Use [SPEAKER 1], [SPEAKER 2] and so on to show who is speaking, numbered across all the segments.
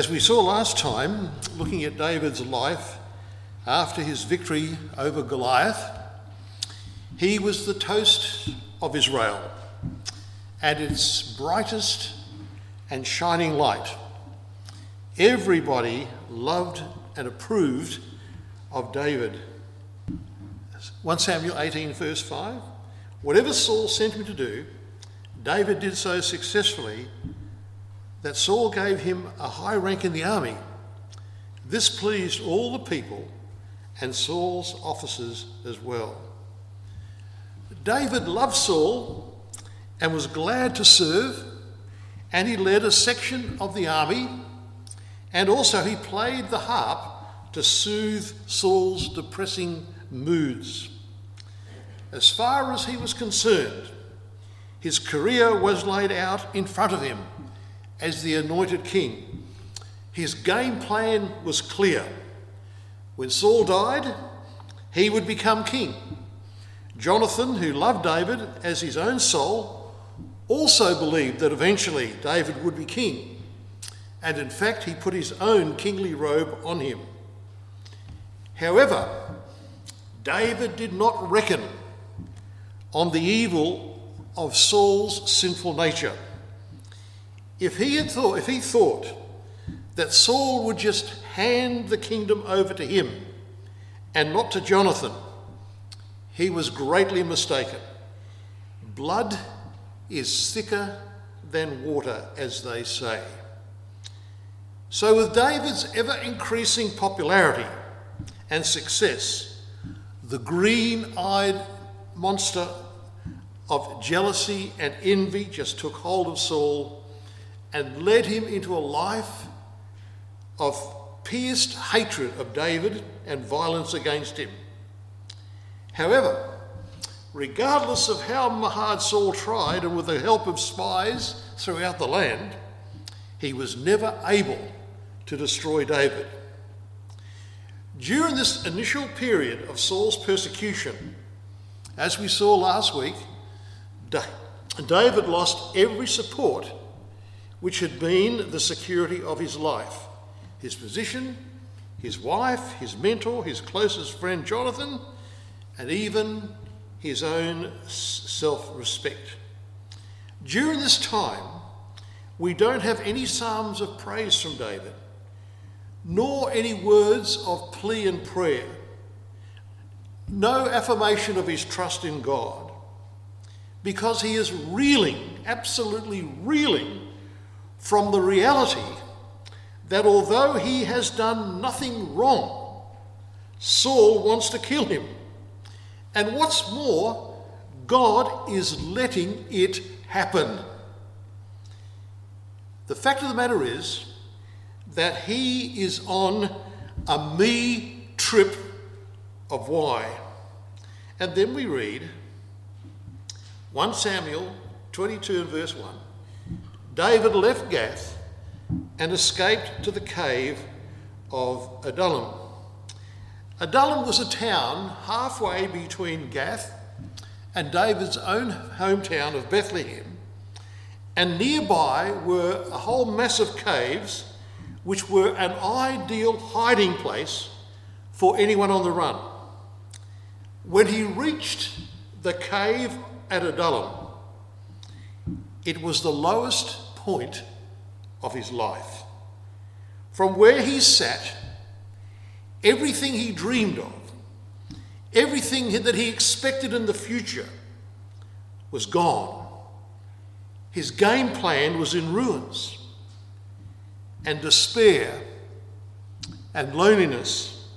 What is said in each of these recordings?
[SPEAKER 1] As we saw last time, looking at David's life after his victory over Goliath, he was the toast of Israel and its brightest and shining light. Everybody loved and approved of David. 1 Samuel 18, verse 5. Whatever Saul sent him to do, David did so successfully that Saul gave him a high rank in the army. This pleased all the people and Saul's officers as well. David loved Saul and was glad to serve, and he led a section of the army, and also he played the harp to soothe Saul's depressing moods. As far as he was concerned, his career was laid out in front of him as the anointed king. His game plan was clear. When Saul died, he would become king. Jonathan, who loved David as his own soul, also believed that eventually David would be king. And in fact, he put his own kingly robe on him. However, David did not reckon on the evil of Saul's sinful nature. If he had thought, if he thought that Saul would just hand the kingdom over to him and not to Jonathan, he was greatly mistaken. Blood is thicker than water, as they say. So, with David's ever increasing popularity and success, the green eyed monster of jealousy and envy just took hold of Saul and led him into a life of pierced hatred of David and violence against him. However, regardless of how hard Saul tried and with the help of spies throughout the land, he was never able to destroy David. During this initial period of Saul's persecution, as we saw last week, David lost every support which had been the security of his life his position, his wife, his mentor, his closest friend Jonathan, and even his own self respect. During this time, we don't have any psalms of praise from David, nor any words of plea and prayer, no affirmation of his trust in God, because he is reeling, absolutely reeling, from the reality that although he has done nothing wrong, Saul wants to kill him. And what's more, God is letting it happen. The fact of the matter is that he is on a me trip of why. And then we read 1 Samuel 22 and verse 1 David left Gath and escaped to the cave of Adullam. Adullam was a town halfway between Gath and David's own hometown of Bethlehem, and nearby were a whole mass of caves which were an ideal hiding place for anyone on the run. When he reached the cave at Adullam, it was the lowest point of his life. From where he sat, everything he dreamed of, everything that he expected in the future was gone. His game plan was in ruins, and despair and loneliness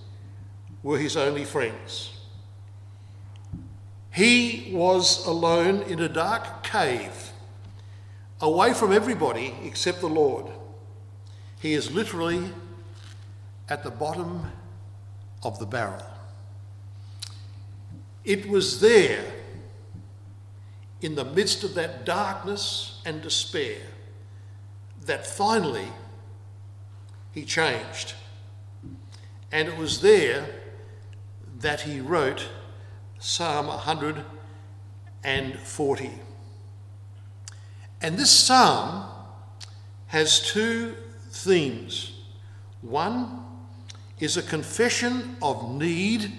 [SPEAKER 1] were his only friends. He was alone in a dark cave away from everybody except the Lord. He is literally at the bottom of the barrel. It was there, in the midst of that darkness and despair, that finally he changed. And it was there that he wrote Psalm 140. And this psalm has two themes. One is a confession of need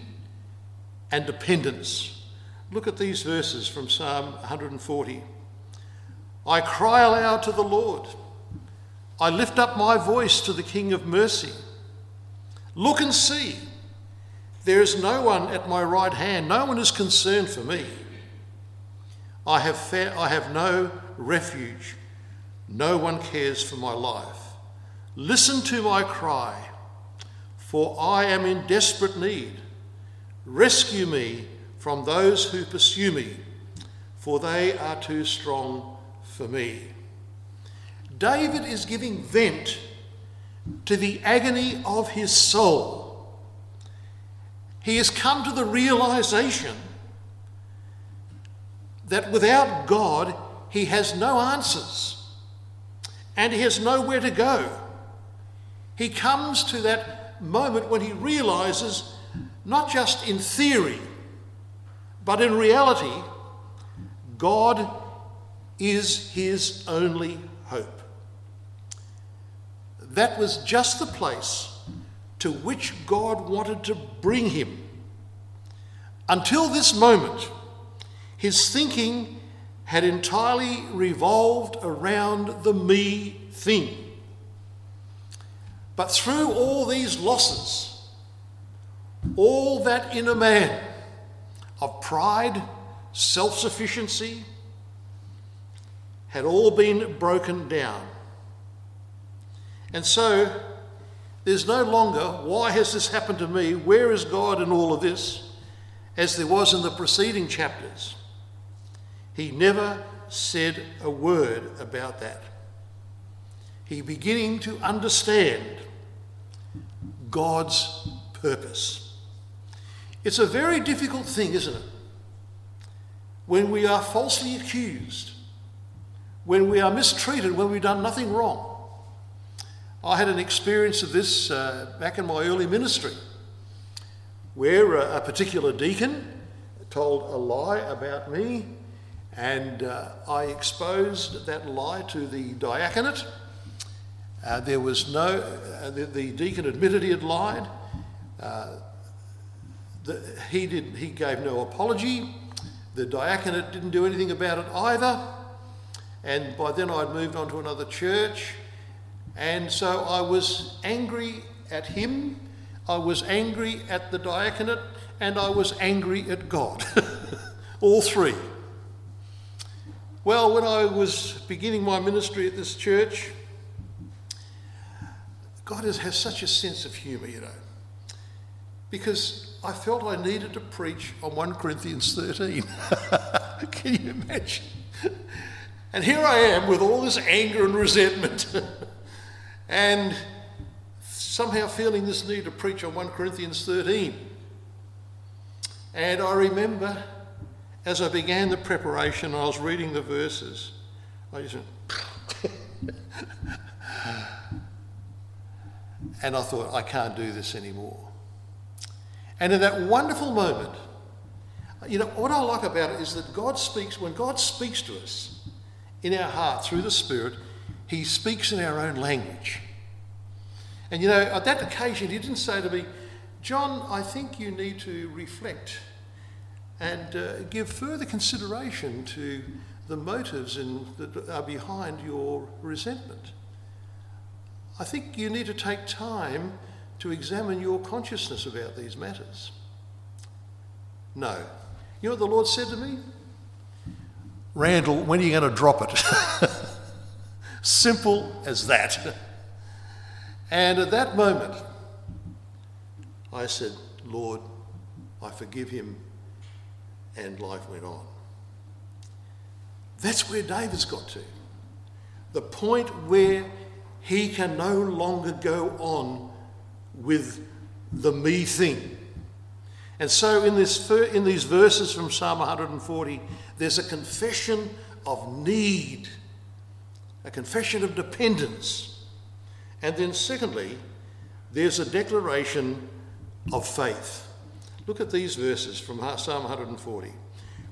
[SPEAKER 1] and dependence. Look at these verses from Psalm 140. I cry aloud to the Lord. I lift up my voice to the King of mercy. Look and see. There is no one at my right hand, no one is concerned for me. I have, fa- I have no refuge, no one cares for my life. Listen to my cry, for I am in desperate need. Rescue me from those who pursue me, for they are too strong for me. David is giving vent to the agony of his soul. He has come to the realization that without God, he has no answers and he has nowhere to go. He comes to that moment when he realizes, not just in theory, but in reality, God is his only hope. That was just the place to which God wanted to bring him. Until this moment, his thinking had entirely revolved around the me thing. But through all these losses, all that inner man of pride, self sufficiency, had all been broken down. And so there's no longer, why has this happened to me? Where is God in all of this? As there was in the preceding chapters. He never said a word about that. He beginning to understand God's purpose. It's a very difficult thing, isn't it? When we are falsely accused, when we are mistreated, when we've done nothing wrong. I had an experience of this uh, back in my early ministry, where a, a particular deacon told a lie about me and uh, I exposed that lie to the diaconate. Uh, there was no, uh, the, the, deacon admitted he had lied. Uh, the, he, did, he gave no apology. The diaconate didn't do anything about it either. And by then I'd moved on to another church. And so I was angry at him, I was angry at the diaconate, and I was angry at God. All three. Well, when I was beginning my ministry at this church, God has, has such a sense of humour, you know, because I felt I needed to preach on 1 Corinthians 13. Can you imagine? And here I am with all this anger and resentment, and somehow feeling this need to preach on 1 Corinthians 13. And I remember as I began the preparation, I was reading the verses. I just went, and I thought, I can't do this anymore. And in that wonderful moment, you know, what I like about it is that God speaks, when God speaks to us in our heart through the Spirit, He speaks in our own language. And you know, at that occasion, He didn't say to me, John, I think you need to reflect and uh, give further consideration to the motives in, that are behind your resentment. I think you need to take time to examine your consciousness about these matters. No. You know what the Lord said to me? Randall, when are you going to drop it? Simple as that. And at that moment, I said, Lord, I forgive him and life went on. That's where David's got to. The point where he can no longer go on with the me thing. And so, in, this, in these verses from Psalm 140, there's a confession of need, a confession of dependence. And then, secondly, there's a declaration of faith. Look at these verses from Psalm 140.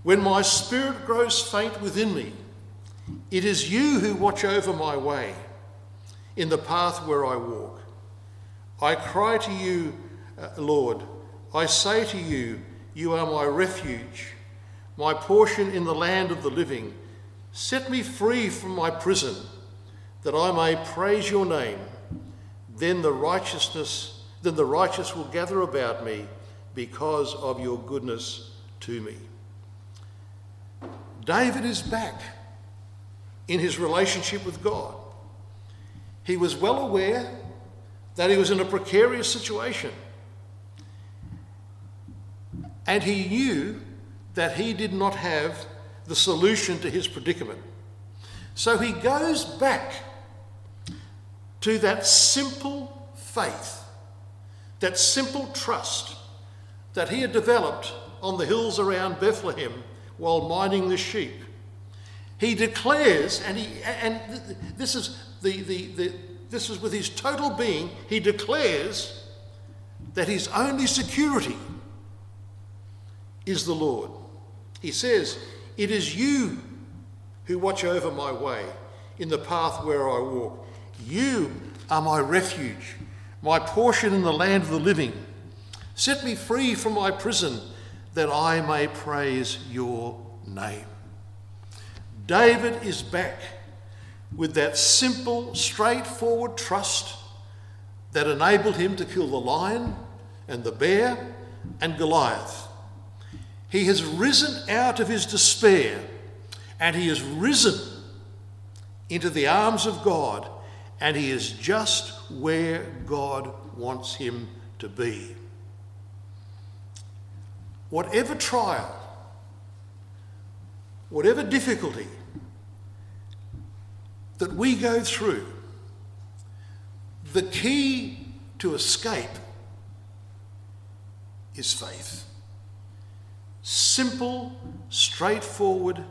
[SPEAKER 1] When my spirit grows faint within me, it is you who watch over my way. in the path where I walk. I cry to you, uh, Lord. I say to you, You are my refuge, my portion in the land of the living. Set me free from my prison, that I may praise your name. Then the righteousness, then the righteous will gather about me because of your goodness to me. David is back in his relationship with God. He was well aware that he was in a precarious situation. And he knew that he did not have the solution to his predicament. So he goes back to that simple faith, that simple trust that he had developed on the hills around Bethlehem while minding the sheep. He declares, and, he, and this, is the, the, the, this is with his total being, he declares that his only security is the Lord. He says, It is you who watch over my way in the path where I walk. You are my refuge, my portion in the land of the living. Set me free from my prison that I may praise your name. David is back with that simple, straightforward trust that enabled him to kill the lion and the bear and Goliath. He has risen out of his despair and he has risen into the arms of God and he is just where God wants him to be. Whatever trial, whatever difficulty that we go through, the key to escape is faith. Simple, straightforward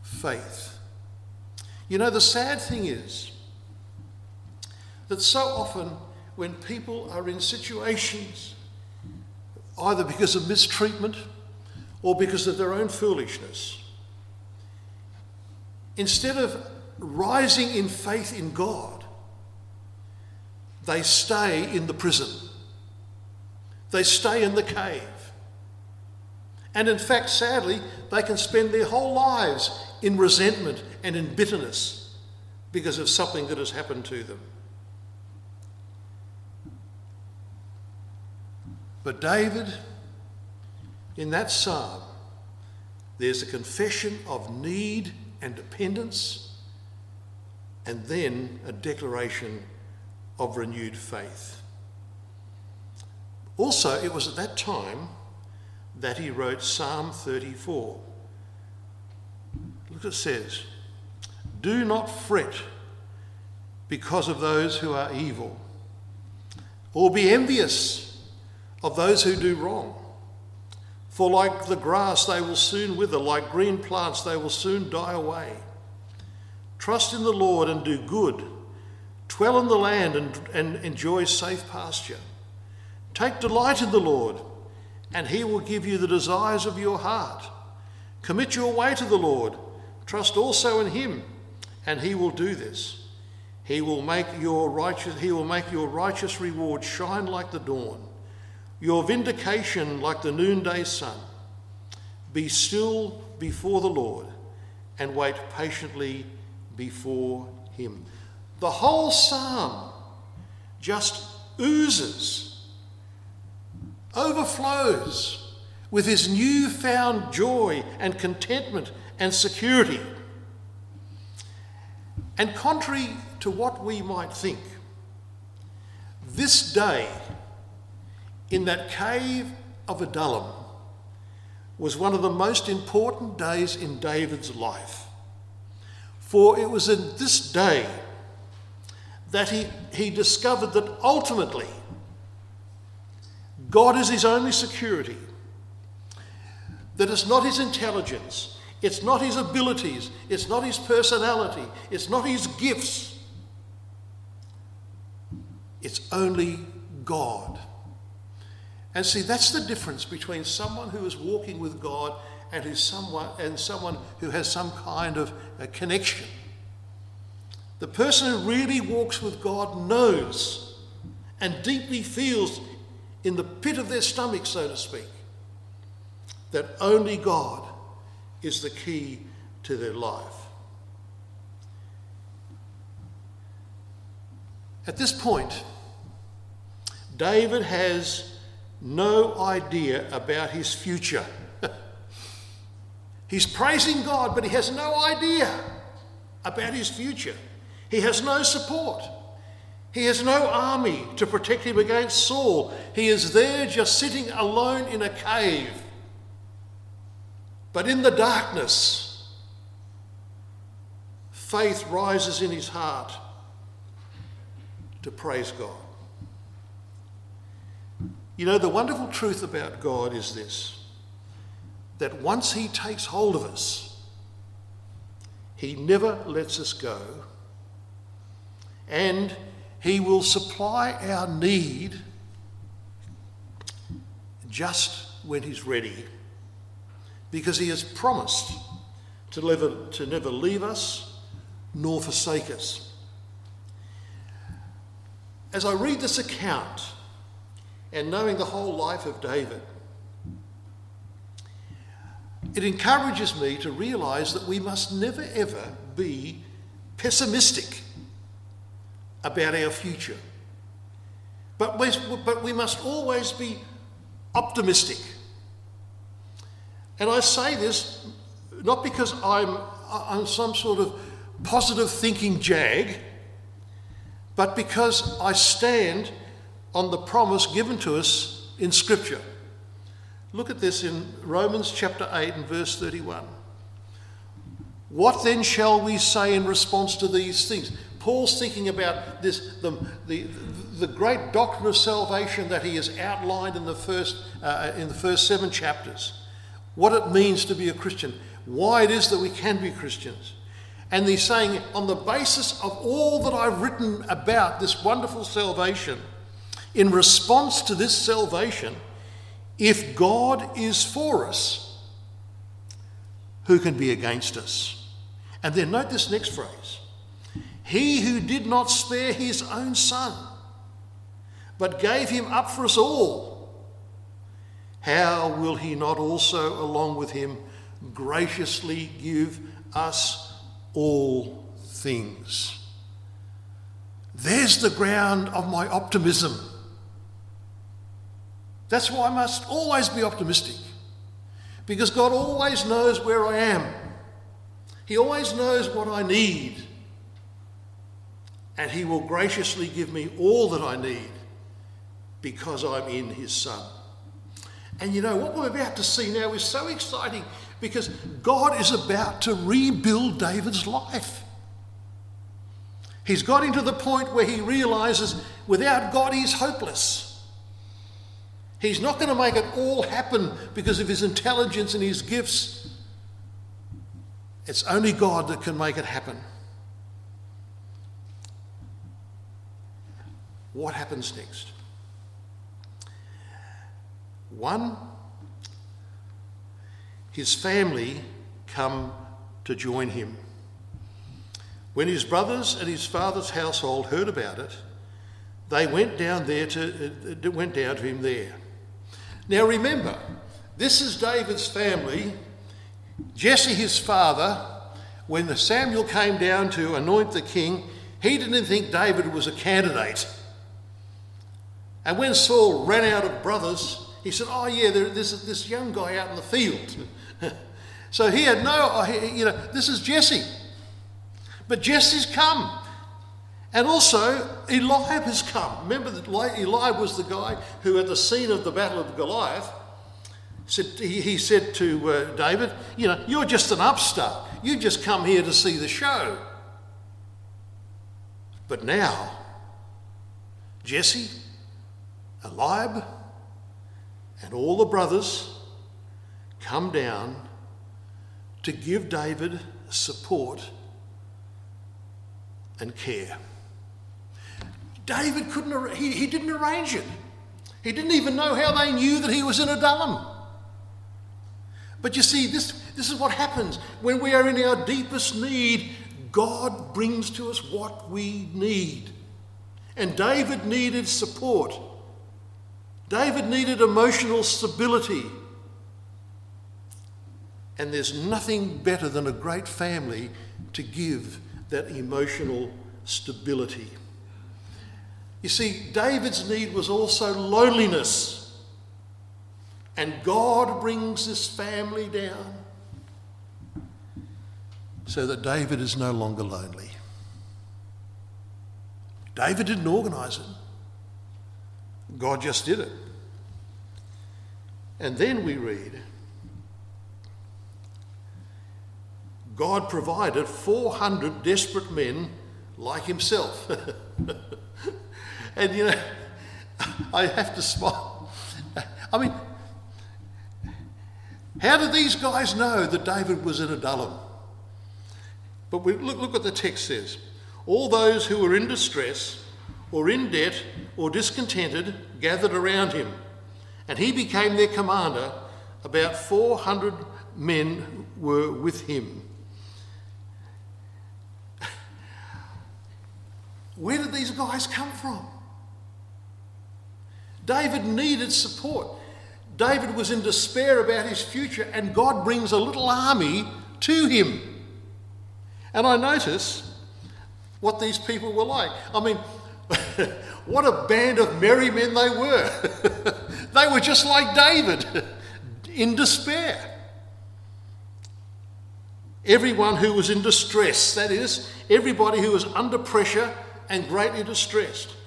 [SPEAKER 1] faith. You know, the sad thing is that so often when people are in situations, either because of mistreatment or because of their own foolishness, instead of rising in faith in God, they stay in the prison. They stay in the cave. And in fact, sadly, they can spend their whole lives in resentment and in bitterness because of something that has happened to them. But David, in that psalm, there's a confession of need and dependence, and then a declaration of renewed faith. Also, it was at that time that he wrote Psalm 34. Look, it says, Do not fret because of those who are evil, or be envious of those who do wrong. For like the grass, they will soon wither, like green plants, they will soon die away. Trust in the Lord and do good. Dwell in the land and, and enjoy safe pasture. Take delight in the Lord and he will give you the desires of your heart. Commit your way to the Lord. Trust also in him, and he will do this. He will make your righteous, he will make your righteous reward shine like the dawn, your vindication like the noonday sun. Be still before the Lord and wait patiently before him. The whole psalm just oozes overflows with his newfound joy and contentment and security. And contrary to what we might think, this day in that cave of Adullam was one of the most important days in David's life. For it was in this day that he, he discovered that ultimately God is his only security. That it's not his intelligence, it's not his abilities, it's not his personality, it's not his gifts. It's only God. And see, that's the difference between someone who is walking with God and, who's someone, and someone who has some kind of connection The person who really walks with God knows and deeply feels in the pit of their stomach, so to speak, that only God is the key to their life. At this point, David has no idea about his future. He's praising God, but he has no idea about his future. He has no support. He has no army to protect him against Saul. He is there just sitting alone in a cave. But in the darkness, faith rises in his heart to praise God. You know, the wonderful truth about God is this that once He takes hold of us, He never lets us go, and He will supply our need just when He's ready, because He has promised to never, to never leave us nor forsake us. As I read this account, and knowing the whole life of David, it encourages me to realize that we must never ever be pessimistic about our future. But we, but we must always be optimistic. And I say this not because I'm, I'm some sort of positive thinking jag, but because I stand on the promise given to us in Scripture. Look at this in Romans chapter 8 and verse 31. What then shall we say in response to these things? Paul's thinking about this, the, the, the great doctrine of salvation that he has outlined in the, first, uh, in the first seven chapters. What it means to be a Christian, why it is that we can be Christians. And he's saying, on the basis of all that I've written about this wonderful salvation, in response to this salvation, if God is for us, who can be against us? And then note this next phrase He who did not spare his own son, but gave him up for us all, how will he not also, along with him, graciously give us all things? There's the ground of my optimism. That's why I must always be optimistic. Because God always knows where I am, He always knows what I need. And He will graciously give me all that I need because I'm in His Son. And you know, what we're about to see now is so exciting because God is about to rebuild David's life. He's got into the point where he realizes without God, he's hopeless. He's not going to make it all happen because of his intelligence and his gifts. It's only God that can make it happen. What happens next? One, his family come to join him. When his brothers and his father's household heard about it, they went down there to uh, went down to him there. Now remember, this is David's family. Jesse, his father, when Samuel came down to anoint the king, he didn't think David was a candidate. And when Saul ran out of brothers, he said, Oh, yeah, there's this young guy out in the field. so he had no, you know, this is Jesse. But Jesse's come. And also, Eliab has come. Remember that Eliab was the guy who, at the scene of the Battle of Goliath, said, he, he said to uh, David, You know, you're just an upstart. You just come here to see the show. But now, Jesse, Eliab, and all the brothers come down to give David support and care. David couldn't, he, he didn't arrange it. He didn't even know how they knew that he was in Adullam. But you see, this, this is what happens when we are in our deepest need. God brings to us what we need. And David needed support. David needed emotional stability. And there's nothing better than a great family to give that emotional stability. You see, David's need was also loneliness. And God brings this family down so that David is no longer lonely. David didn't organise it, God just did it. And then we read God provided 400 desperate men like himself. and you know, I have to smile. I mean, how did these guys know that David was in Adullam? But we, look, look what the text says. All those who were in distress, or in debt, or discontented gathered around him, and he became their commander. About 400 men were with him. Where did these guys come from? David needed support. David was in despair about his future, and God brings a little army to him. And I notice what these people were like. I mean, what a band of merry men they were. they were just like David, in despair. Everyone who was in distress, that is, everybody who was under pressure and greatly distressed.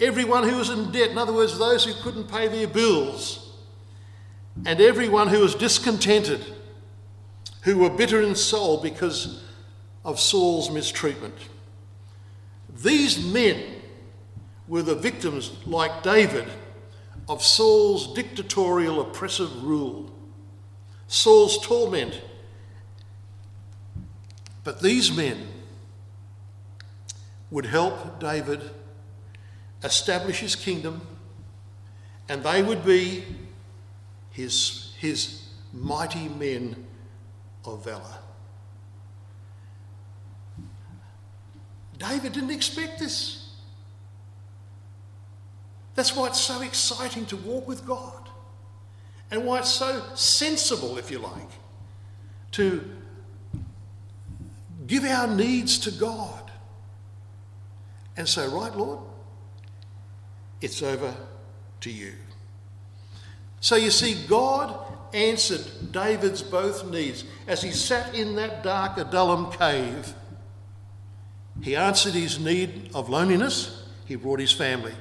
[SPEAKER 1] Everyone who was in debt, in other words, those who couldn't pay their bills. And everyone who was discontented, who were bitter in soul because of Saul's mistreatment. These men were the victims, like David, of Saul's dictatorial, oppressive rule, Saul's torment. But these men would help David establish his kingdom, and they would be his, his mighty men of valour. David didn't expect this. That's why it's so exciting to walk with God and why it's so sensible, if you like, to give our needs to God and say, Right, Lord, it's over to you. So you see, God answered David's both needs as he sat in that dark Adullam cave he answered his need of loneliness, he brought his family.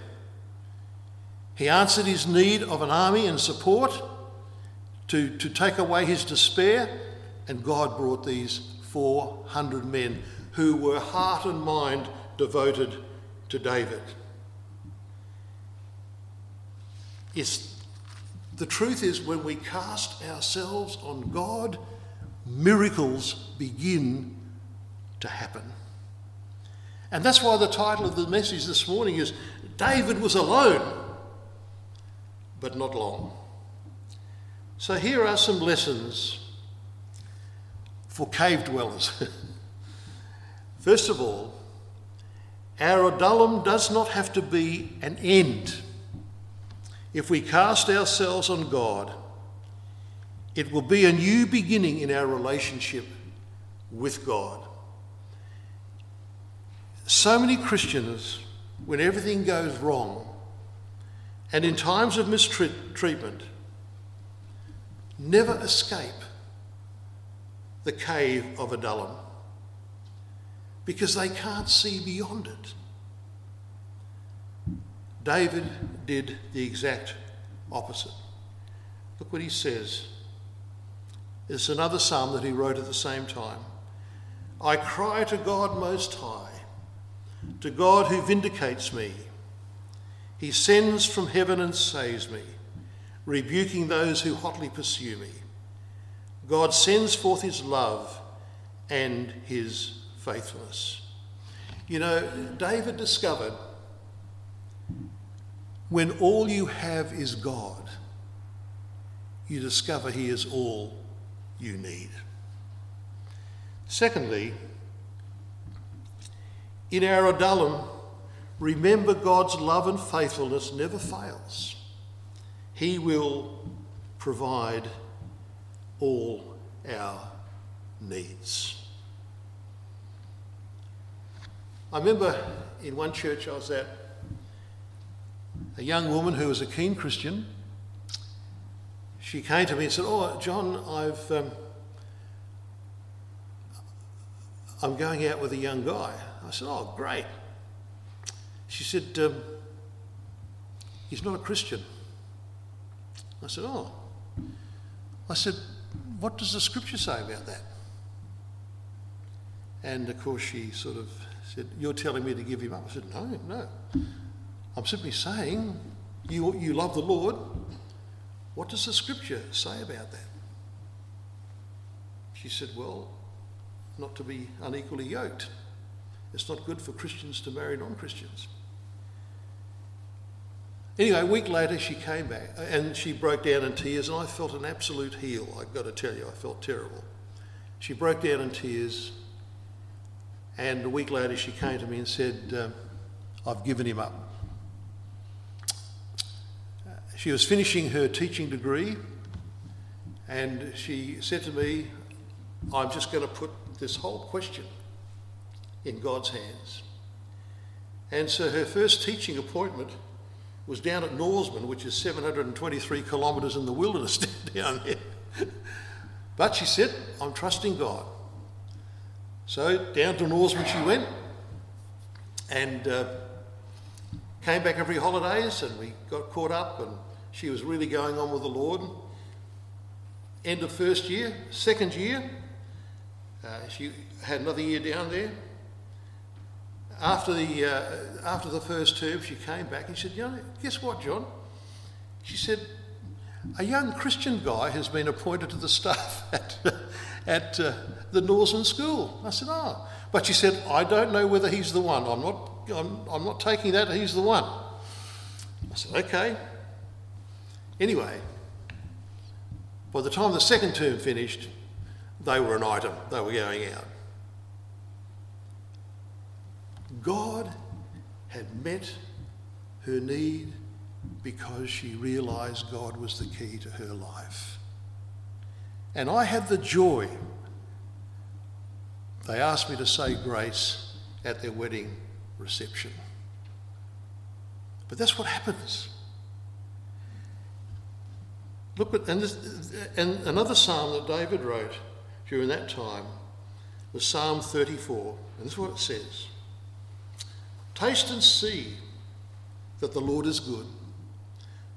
[SPEAKER 1] He answered his need of an army and support to, to take away his despair, and God brought these 400 men who were heart and mind devoted to David. It's, the truth is, when we cast ourselves on God, miracles begin to happen. And that's why the title of the message this morning is David was alone, but not long. So here are some lessons for cave dwellers. First of all, our Adullam does not have to be an end. If we cast ourselves on God, it will be a new beginning in our relationship with God. So many Christians, when everything goes wrong, and in times of mistreatment, never escape the cave of Adullam because they can't see beyond it. David did the exact opposite. Look what he says. It's another psalm that he wrote at the same time. I cry to God Most High to God who vindicates me. He sends from heaven and saves me, rebuking those who hotly pursue me. God sends forth his love and his faithfulness. You know, David discovered when all you have is God, you discover he is all you need. Secondly, in our Adullam, remember God's love and faithfulness never fails. He will provide all our needs. I remember in one church I was at, a young woman who was a keen Christian. She came to me and said, "Oh, John, I've um, I'm going out with a young guy." I said, "Oh, great." She said, um, "He's not a Christian." I said, "Oh." I said, "What does the Scripture say about that?" And of course, she sort of said, You're telling me to give him up? I said, No, no. I'm simply saying, you, you love the Lord. What does the scripture say about that? She said, Well, not to be unequally yoked. It's not good for Christians to marry non Christians. Anyway, a week later, she came back and she broke down in tears, and I felt an absolute heel. I've got to tell you, I felt terrible. She broke down in tears, and a week later, she came to me and said, um, I've given him up. She was finishing her teaching degree, and she said to me, I'm just going to put this whole question in God's hands. And so her first teaching appointment was down at Norseman, which is 723 kilometres in the wilderness down there. But she said, I'm trusting God. So down to Norseman she went and uh, came back every holidays and we got caught up and she was really going on with the Lord. End of first year, second year, uh, she had another year down there. After the, uh, after the first term, she came back and she said, you know, guess what, John? She said, a young Christian guy has been appointed to the staff at, at uh, the Norseman School. I said, oh. But she said, I don't know whether he's the one. I'm not, I'm, I'm not taking that he's the one. I said, okay. Anyway, by the time the second term finished, they were an item. They were going out. God had met her need because she realised God was the key to her life. And I had the joy. They asked me to say grace at their wedding reception. But that's what happens. Look at, and, this, and another psalm that David wrote during that time was Psalm 34. And this is what it says Taste and see that the Lord is good.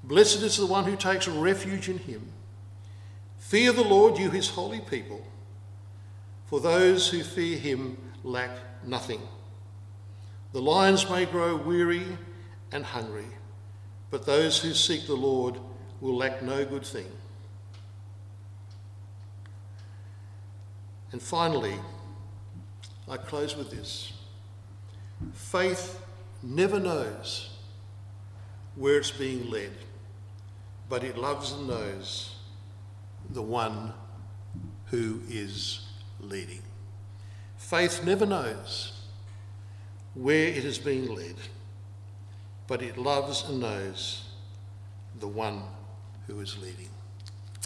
[SPEAKER 1] Blessed is the one who takes refuge in him. Fear the Lord, you his holy people, for those who fear him lack nothing. The lions may grow weary and hungry, but those who seek the Lord will lack no good thing. And finally, I close with this faith never knows where it's being led but it loves and knows the one who is leading. Faith never knows where it is being led, but it loves and knows the one who is leading.